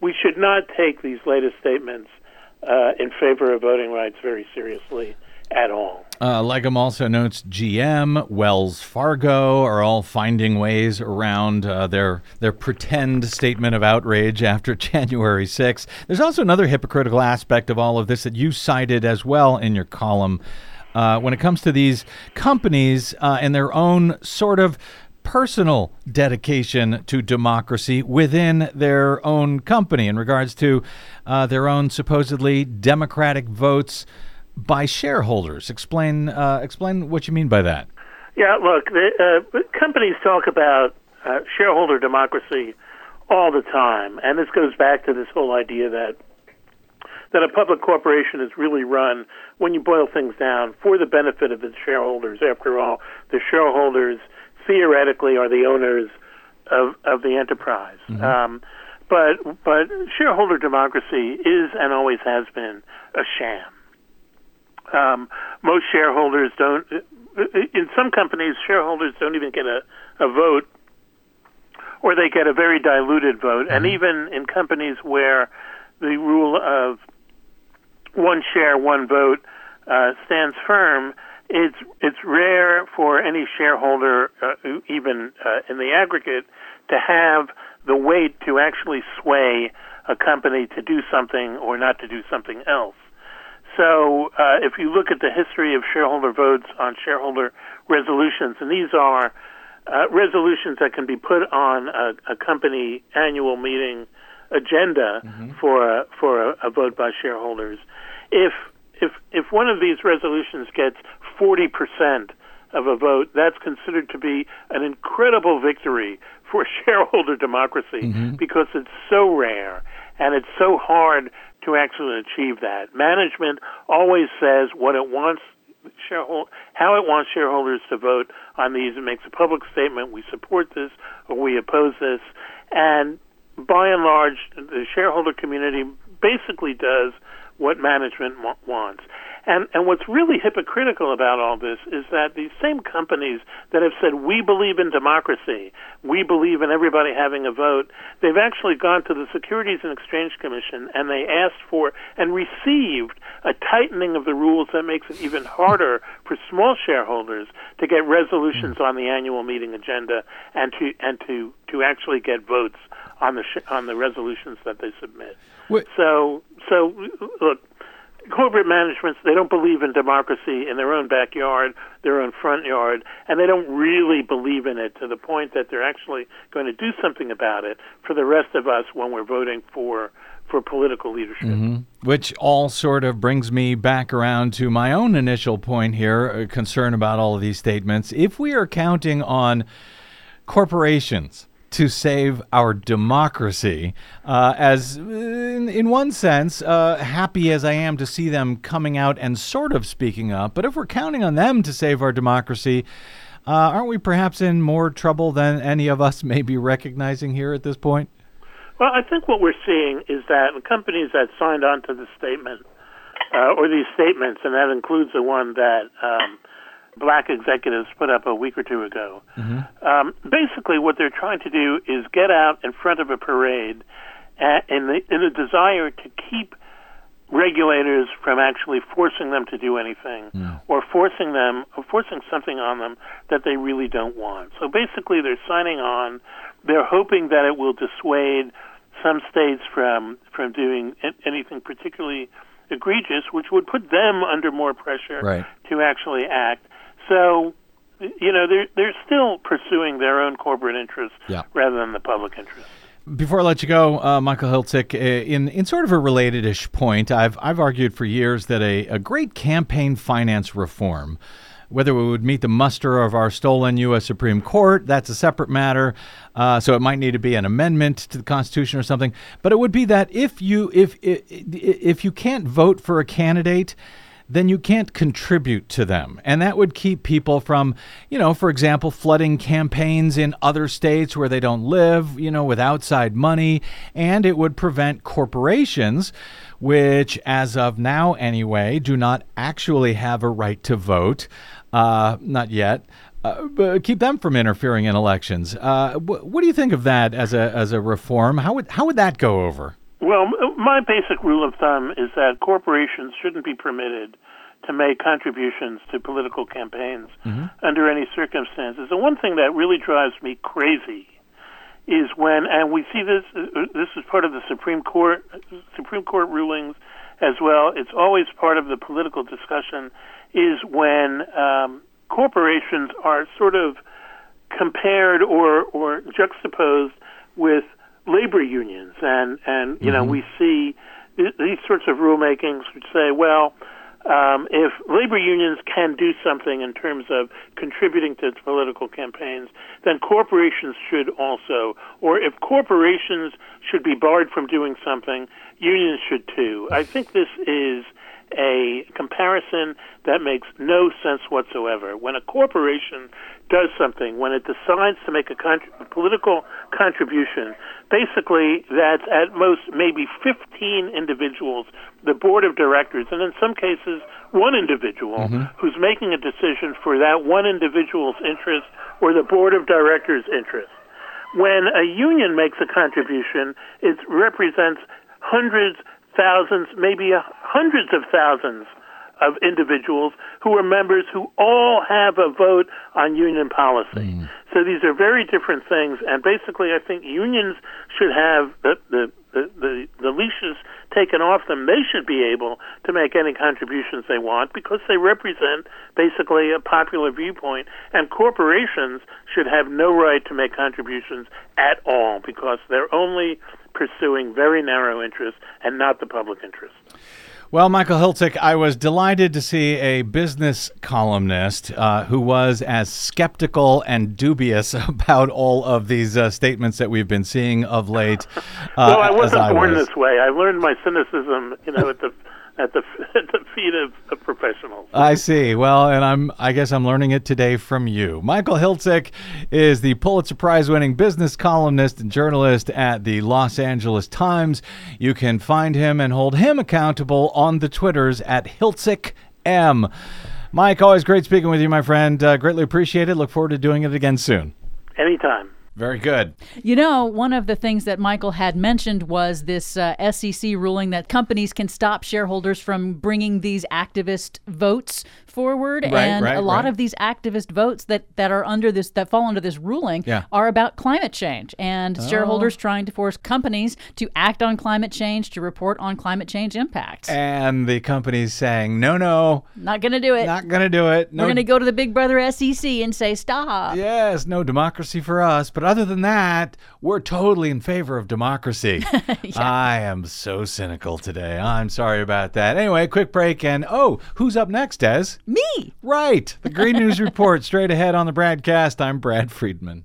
we should not take these latest statements uh, in favor of voting rights very seriously at all. Uh, Legum also notes GM, Wells Fargo are all finding ways around uh, their their pretend statement of outrage after January 6th. There's also another hypocritical aspect of all of this that you cited as well in your column. Uh, when it comes to these companies uh, and their own sort of personal dedication to democracy within their own company in regards to uh, their own supposedly democratic votes by shareholders. Explain uh, explain what you mean by that. Yeah, look, the, uh, companies talk about uh, shareholder democracy all the time, and this goes back to this whole idea that that a public corporation is really run, when you boil things down, for the benefit of its shareholders. After all, the shareholders theoretically are the owners of of the enterprise. Mm-hmm. Um, but but shareholder democracy is and always has been a sham. Um, most shareholders don't. In some companies, shareholders don't even get a, a vote, or they get a very diluted vote. Mm-hmm. And even in companies where the rule of one share, one vote uh, stands firm, it's it's rare for any shareholder, uh, even uh, in the aggregate, to have the weight to actually sway a company to do something or not to do something else. So, uh, if you look at the history of shareholder votes on shareholder resolutions, and these are uh, resolutions that can be put on a, a company annual meeting agenda mm-hmm. for a, for a, a vote by shareholders. If if if one of these resolutions gets 40 percent of a vote, that's considered to be an incredible victory for shareholder democracy mm-hmm. because it's so rare and it's so hard to actually achieve that. Management always says what it wants how it wants shareholders to vote on these. It makes a public statement: we support this or we oppose this, and by and large, the shareholder community basically does what management wants. And and what's really hypocritical about all this is that these same companies that have said we believe in democracy, we believe in everybody having a vote, they've actually gone to the Securities and Exchange Commission and they asked for and received a tightening of the rules that makes it even harder for small shareholders to get resolutions hmm. on the annual meeting agenda and to and to to actually get votes on the sh- on the resolutions that they submit. What? So so look, corporate managements they don't believe in democracy in their own backyard, their own front yard, and they don't really believe in it to the point that they're actually going to do something about it for the rest of us when we're voting for for political leadership. Mm-hmm. Which all sort of brings me back around to my own initial point here, uh, concern about all of these statements. If we are counting on corporations to save our democracy. Uh, as in, in, one sense, uh, happy as I am to see them coming out and sort of speaking up, but if we're counting on them to save our democracy, uh, aren't we perhaps in more trouble than any of us may be recognizing here at this point? Well, I think what we're seeing is that the companies that signed on to the statement, uh, or these statements, and that includes the one that um, black executives put up a week or two ago. Mm-hmm. Um, basically, what they're trying to do is get out in front of a parade at, in, the, in a desire to keep regulators from actually forcing them to do anything or forcing them or forcing something on them that they really don't want. So basically they're signing on they're hoping that it will dissuade some states from from doing anything particularly egregious which would put them under more pressure right. to actually act so, you know, they're they're still pursuing their own corporate interests yeah. rather than the public interest. Before I let you go, uh, Michael Hiltzik, uh, in in sort of a related-ish point, I've I've argued for years that a, a great campaign finance reform, whether it would meet the muster of our stolen U.S. Supreme Court, that's a separate matter. Uh, so it might need to be an amendment to the Constitution or something. But it would be that if you if if, if you can't vote for a candidate then you can't contribute to them. And that would keep people from, you know, for example, flooding campaigns in other states where they don't live, you know, with outside money. And it would prevent corporations, which, as of now anyway, do not actually have a right to vote. Uh, not yet. Uh, keep them from interfering in elections. Uh, wh- what do you think of that as a as a reform? How would how would that go over? Well, my basic rule of thumb is that corporations shouldn't be permitted to make contributions to political campaigns under any circumstances. And one thing that really drives me crazy is when, and we see this. uh, This is part of the Supreme Court, Supreme Court rulings as well. It's always part of the political discussion. Is when um, corporations are sort of compared or or juxtaposed with labor unions, and and you know we see th- these sorts of rulemakings which say, well, um, if labor unions can do something in terms of contributing to political campaigns, then corporations should also, or if corporations should be barred from doing something, unions should too. I think this is a comparison that makes no sense whatsoever. When a corporation does something, when it decides to make a, contr a political contribution, basically that's at most maybe 15 individuals, the board of directors, and in some cases one individual mm-hmm. who's making a decision for that one individual's interest or the board of directors' interest. When a union makes a contribution, it represents hundreds, thousands, maybe hundreds of thousands of individuals who are members who all have a vote on union policy. Mm. So these are very different things, and basically, I think unions should have the the the, the, the leashes taken off them. They should be able to make any contributions they want because they represent basically a popular viewpoint, and corporations should have no right to make contributions at all because they're only pursuing very narrow interests and not the public interest. Well, Michael Hiltzik, I was delighted to see a business columnist uh, who was as skeptical and dubious about all of these uh, statements that we've been seeing of late. Uh, well, I wasn't born was. this way. I learned my cynicism, you know, at the at the at the feet of, of professionals. I see. Well, and I'm I guess I'm learning it today from you. Michael Hiltzik is the Pulitzer Prize winning business columnist and journalist at the Los Angeles Times. You can find him and hold him accountable on the Twitters at Hiltzik M. Mike, always great speaking with you, my friend. Uh, greatly appreciated. Look forward to doing it again soon. Anytime. Very good. You know, one of the things that Michael had mentioned was this uh, SEC ruling that companies can stop shareholders from bringing these activist votes forward, Right, and right, a lot right. of these activist votes that that are under this that fall under this ruling Yeah. are about climate change and oh. shareholders trying to force companies to act on climate change, to report on climate change impacts. And the companies saying, no, no, not going to do it. not going to do it. No, We're going to go to the Big Brother SEC and say stop. Yes, no democracy for us. But other than that, we're totally in favor of democracy. I am so cynical today. I'm sorry about that. Anyway, quick break. And oh, who's up next, Des? Me. Right. The Green News Report straight ahead on the BradCast. I'm Brad Friedman.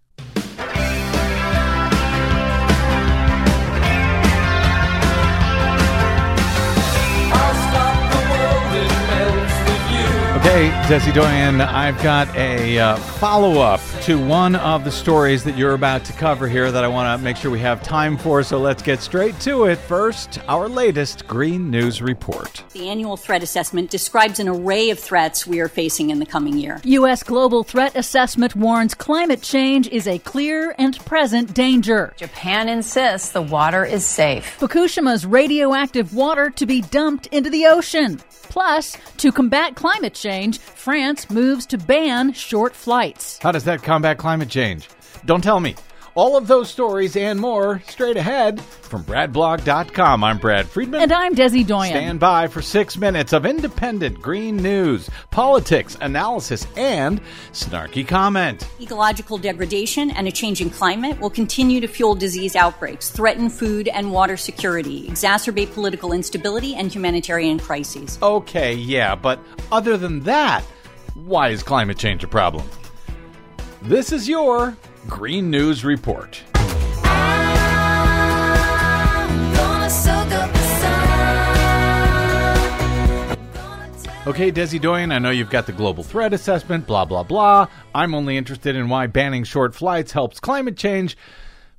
Okay, Desi Doyen, I've got a uh, follow up to one of the stories that you're about to cover here that I want to make sure we have time for. So let's get straight to it. First, our latest Green News Report. The annual threat assessment describes an array of threats we are facing in the coming year. U.S. Global Threat Assessment warns climate change is a clear and present danger. Japan insists the water is safe. Fukushima's radioactive water to be dumped into the ocean. Plus, to combat climate change, France moves to ban short flights. How does that combat climate change? Don't tell me. All of those stories and more straight ahead from BradBlog.com. I'm Brad Friedman. And I'm Desi Doyen. Stand by for six minutes of independent green news, politics, analysis, and snarky comment. Ecological degradation and a changing climate will continue to fuel disease outbreaks, threaten food and water security, exacerbate political instability and humanitarian crises. Okay, yeah, but other than that, why is climate change a problem? This is your Green News Report. Okay, Desi Doyen, I know you've got the global threat assessment, blah, blah, blah. I'm only interested in why banning short flights helps climate change,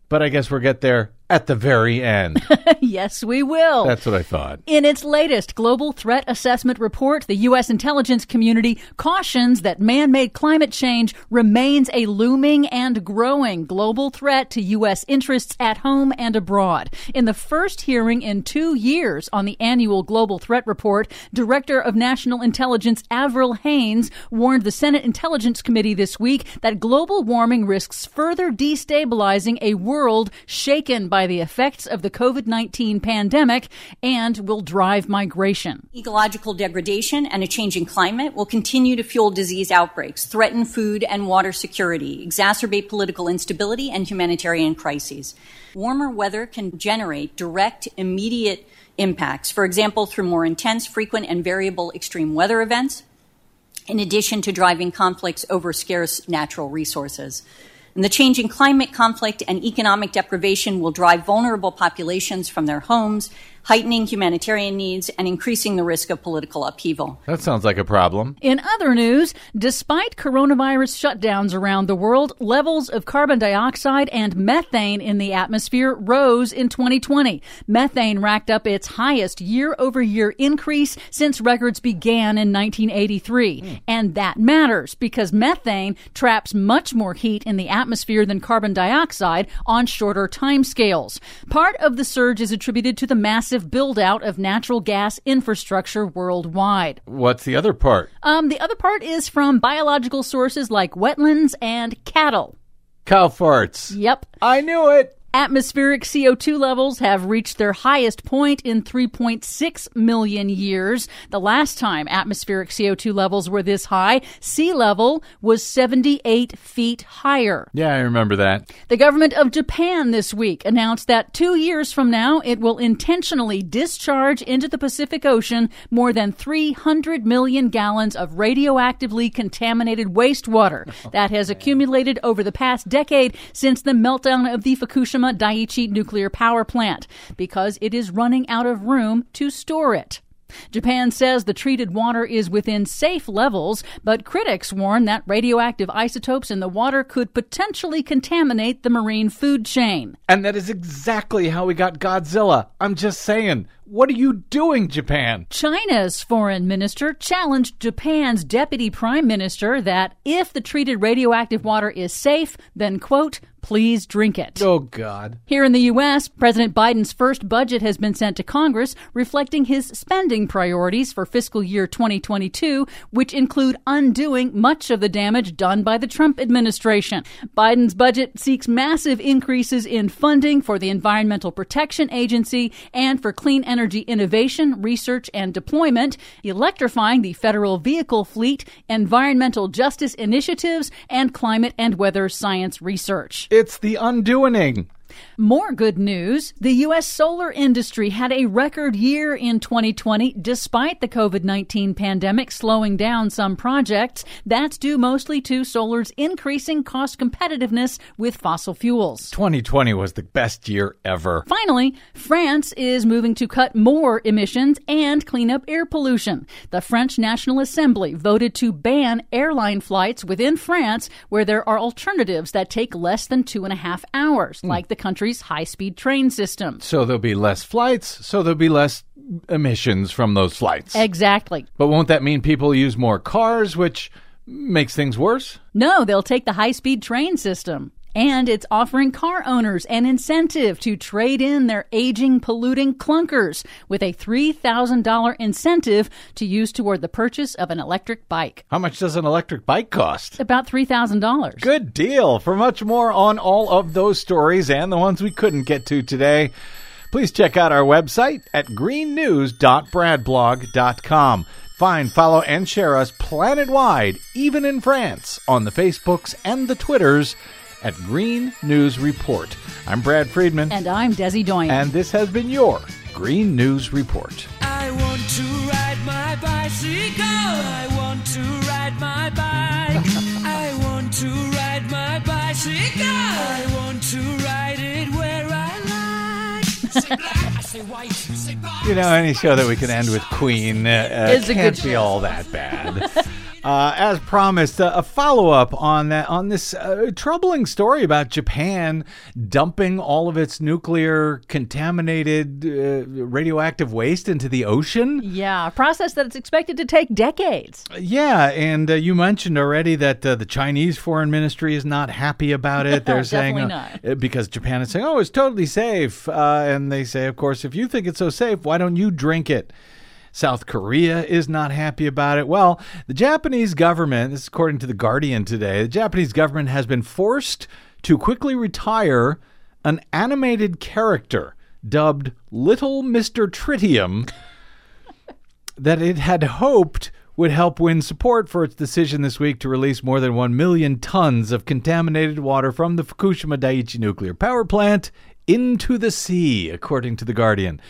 but I guess we'll get there at the very end. yes, we will. That's what I thought. In its latest Global Threat Assessment report, the U.S. intelligence community cautions that man made climate change remains a looming and growing global threat to U.S. interests at home and abroad. In the first hearing in two years on the annual Global Threat Report, Director of National Intelligence Avril Haines warned the Senate Intelligence Committee this week that global warming risks further destabilizing a world shaken by the effects of the COVID 19 pandemic and will drive migration. Ecological degradation and a changing climate will continue to fuel disease outbreaks, threaten food and water security, exacerbate political instability and humanitarian crises. Warmer weather can generate direct, immediate impacts, for example, through more intense, frequent, and variable extreme weather events, in addition to driving conflicts over scarce natural resources. And the changing climate conflict and economic deprivation will drive vulnerable populations from their homes, heightening humanitarian needs and increasing the risk of political upheaval. That sounds like a problem. In other news, despite coronavirus shutdowns around the world, levels of carbon dioxide and methane in the atmosphere rose in 2020. Methane racked up its highest year over year increase since records began in 1983. Mm. And that matters because methane traps much more heat in the atmosphere than carbon dioxide on shorter timescales. Part of the surge is attributed to the massive massive build out of natural gas infrastructure worldwide. What's the other part? Um, the other part is from biological sources like wetlands and cattle. Cow farts. Yep. I knew it. Atmospheric CO2 levels have reached their highest point in 3.6 million years. The last time atmospheric CO2 levels were this high, sea level was 78 feet higher. Yeah, I remember that. The government of Japan this week announced that two years from now, it will intentionally discharge into the Pacific Ocean more than 300 million gallons of radioactively contaminated wastewater that has oh, accumulated over the past decade since the meltdown of the Fukushima Daiichi nuclear power plant because it is running out of room to store it. Japan says the treated water is within safe levels, but critics warn that radioactive isotopes in the water could potentially contaminate the marine food chain. And that is exactly how we got Godzilla. I'm just saying. What are you doing, Japan? China's foreign minister challenged Japan's deputy prime minister that if the treated radioactive water is safe, then, quote, please drink it. Oh, God. Here in the U.S., President Biden's first budget has been sent to Congress, reflecting his spending priorities for fiscal year 2022, which include undoing much of the damage done by the Trump administration. Biden's budget seeks massive increases in funding for the Environmental Protection Agency and for clean energy innovation, research, and deployment, electrifying the federal vehicle fleet, environmental justice initiatives, and climate and weather science research. It's the undoing. More good news. The U.S. solar industry had a record year in 2020 despite the COVID 19 pandemic slowing down some projects. That's due mostly to solar's increasing cost competitiveness with fossil fuels. 2020 was the best year ever. Finally, France is moving to cut more emissions and clean up air pollution. The French National Assembly voted to ban airline flights within France where there are alternatives that take less than two and a half hours, mm. like the country's high speed train system. So there'll be less flights, so there'll be less emissions from those flights. Exactly. But won't that mean people use more cars, which makes things worse? No, they'll take the high speed train system. And it's offering car owners an incentive to trade in their aging, polluting clunkers with a $3,000 incentive to use toward the purchase of an electric bike. How much does an electric bike cost? About $3,000. Good deal. For much more on all of those stories and the ones we couldn't get to today, please check out our website at greennews.bradblog.com. Find, follow, and share us planet wide, even in France, on the Facebooks and the Twitters at Green News Report. I'm Brad Friedman. And I'm Desi Doyen. And this has been your Green News Report. I want to ride my bicycle. I want to ride my bike. I want to ride my bicycle. I want to ride it where I like. Say black, I say white. Say black. You know, any show that we can end with Queen uh, Is a can't good be all that bad. Uh, as promised, uh, a follow-up on that on this uh, troubling story about Japan dumping all of its nuclear contaminated uh, radioactive waste into the ocean. Yeah, a process that is expected to take decades. Yeah, and uh, you mentioned already that uh, the Chinese foreign ministry is not happy about it. They're saying because Japan is saying, "Oh, it's totally safe," uh, and they say, "Of course, if you think it's so safe, why don't you drink it?" South Korea is not happy about it. Well, the Japanese government, this is according to The Guardian today, the Japanese government has been forced to quickly retire an animated character dubbed Little Mr. Tritium that it had hoped would help win support for its decision this week to release more than 1 million tons of contaminated water from the Fukushima Daiichi nuclear power plant into the sea, according to The Guardian.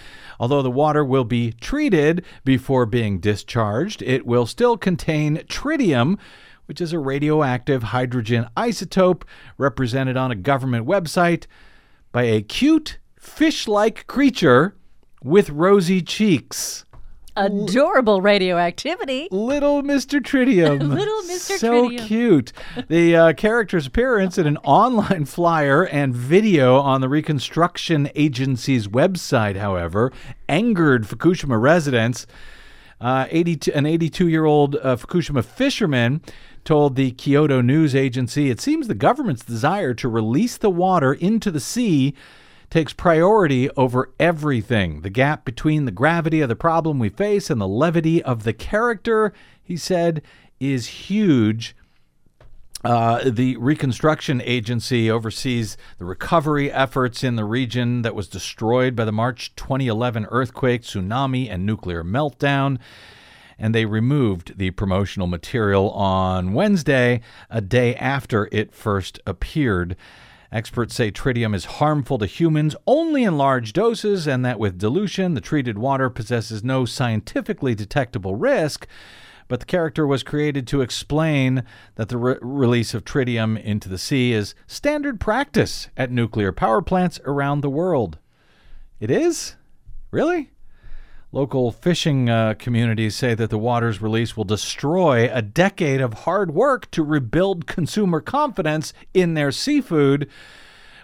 Although the water will be treated before being discharged, it will still contain tritium, which is a radioactive hydrogen isotope represented on a government website by a cute fish like creature with rosy cheeks. Adorable radioactivity. Little Mr. Tritium. Little Mr. so Tritium. cute. The uh, character's appearance in an online flyer and video on the Reconstruction Agency's website, however, angered Fukushima residents. Uh, 82, an 82 year old uh, Fukushima fisherman told the Kyodo News Agency it seems the government's desire to release the water into the sea takes priority over everything. The gap between the gravity of the problem we face and the levity of the character, he said, is huge. Uh, the Reconstruction Agency oversees the recovery efforts in the region that was destroyed by the March 2011 earthquake, tsunami, and nuclear meltdown. And they removed the promotional material on Wednesday, a day after it first appeared. Experts say tritium is harmful to humans only in large doses, and that with dilution, the treated water possesses no scientifically detectable risk. But the character was created to explain that the re- release of tritium into the sea is standard practice at nuclear power plants around the world. It is? Really? Local fishing uh, communities say that the water's release will destroy a decade of hard work to rebuild consumer confidence in their seafood.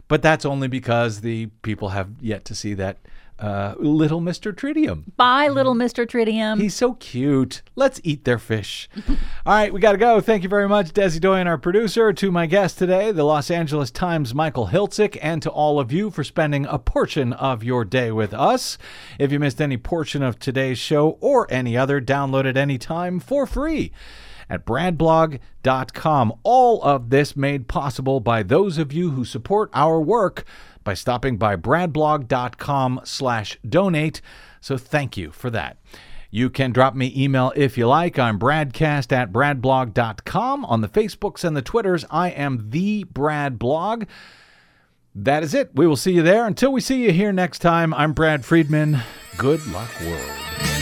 But that's only because the people have yet to see that uh, little Mr. Tritium. Bye, little Mr. Tritium. He's so cute. Let's eat their fish. All right, we got to go. Thank you very much, Desi Doyen, our producer, to my guest today, the Los Angeles Times' Michael Hiltzik, and to all of you for spending a portion of your day with us. If you missed any portion of today's show or any other, download it anytime for free at bradblog.com. All of this made possible by those of you who support our work by stopping by bradblog.com slash donate. So thank you for that. You can drop me email if you like. I'm bradcast at bradblog.com. On the Facebooks and the Twitters, I am the Brad Blog. That is it. We will see you there. Until we see you here next time, I'm Brad Friedman. Good luck, world.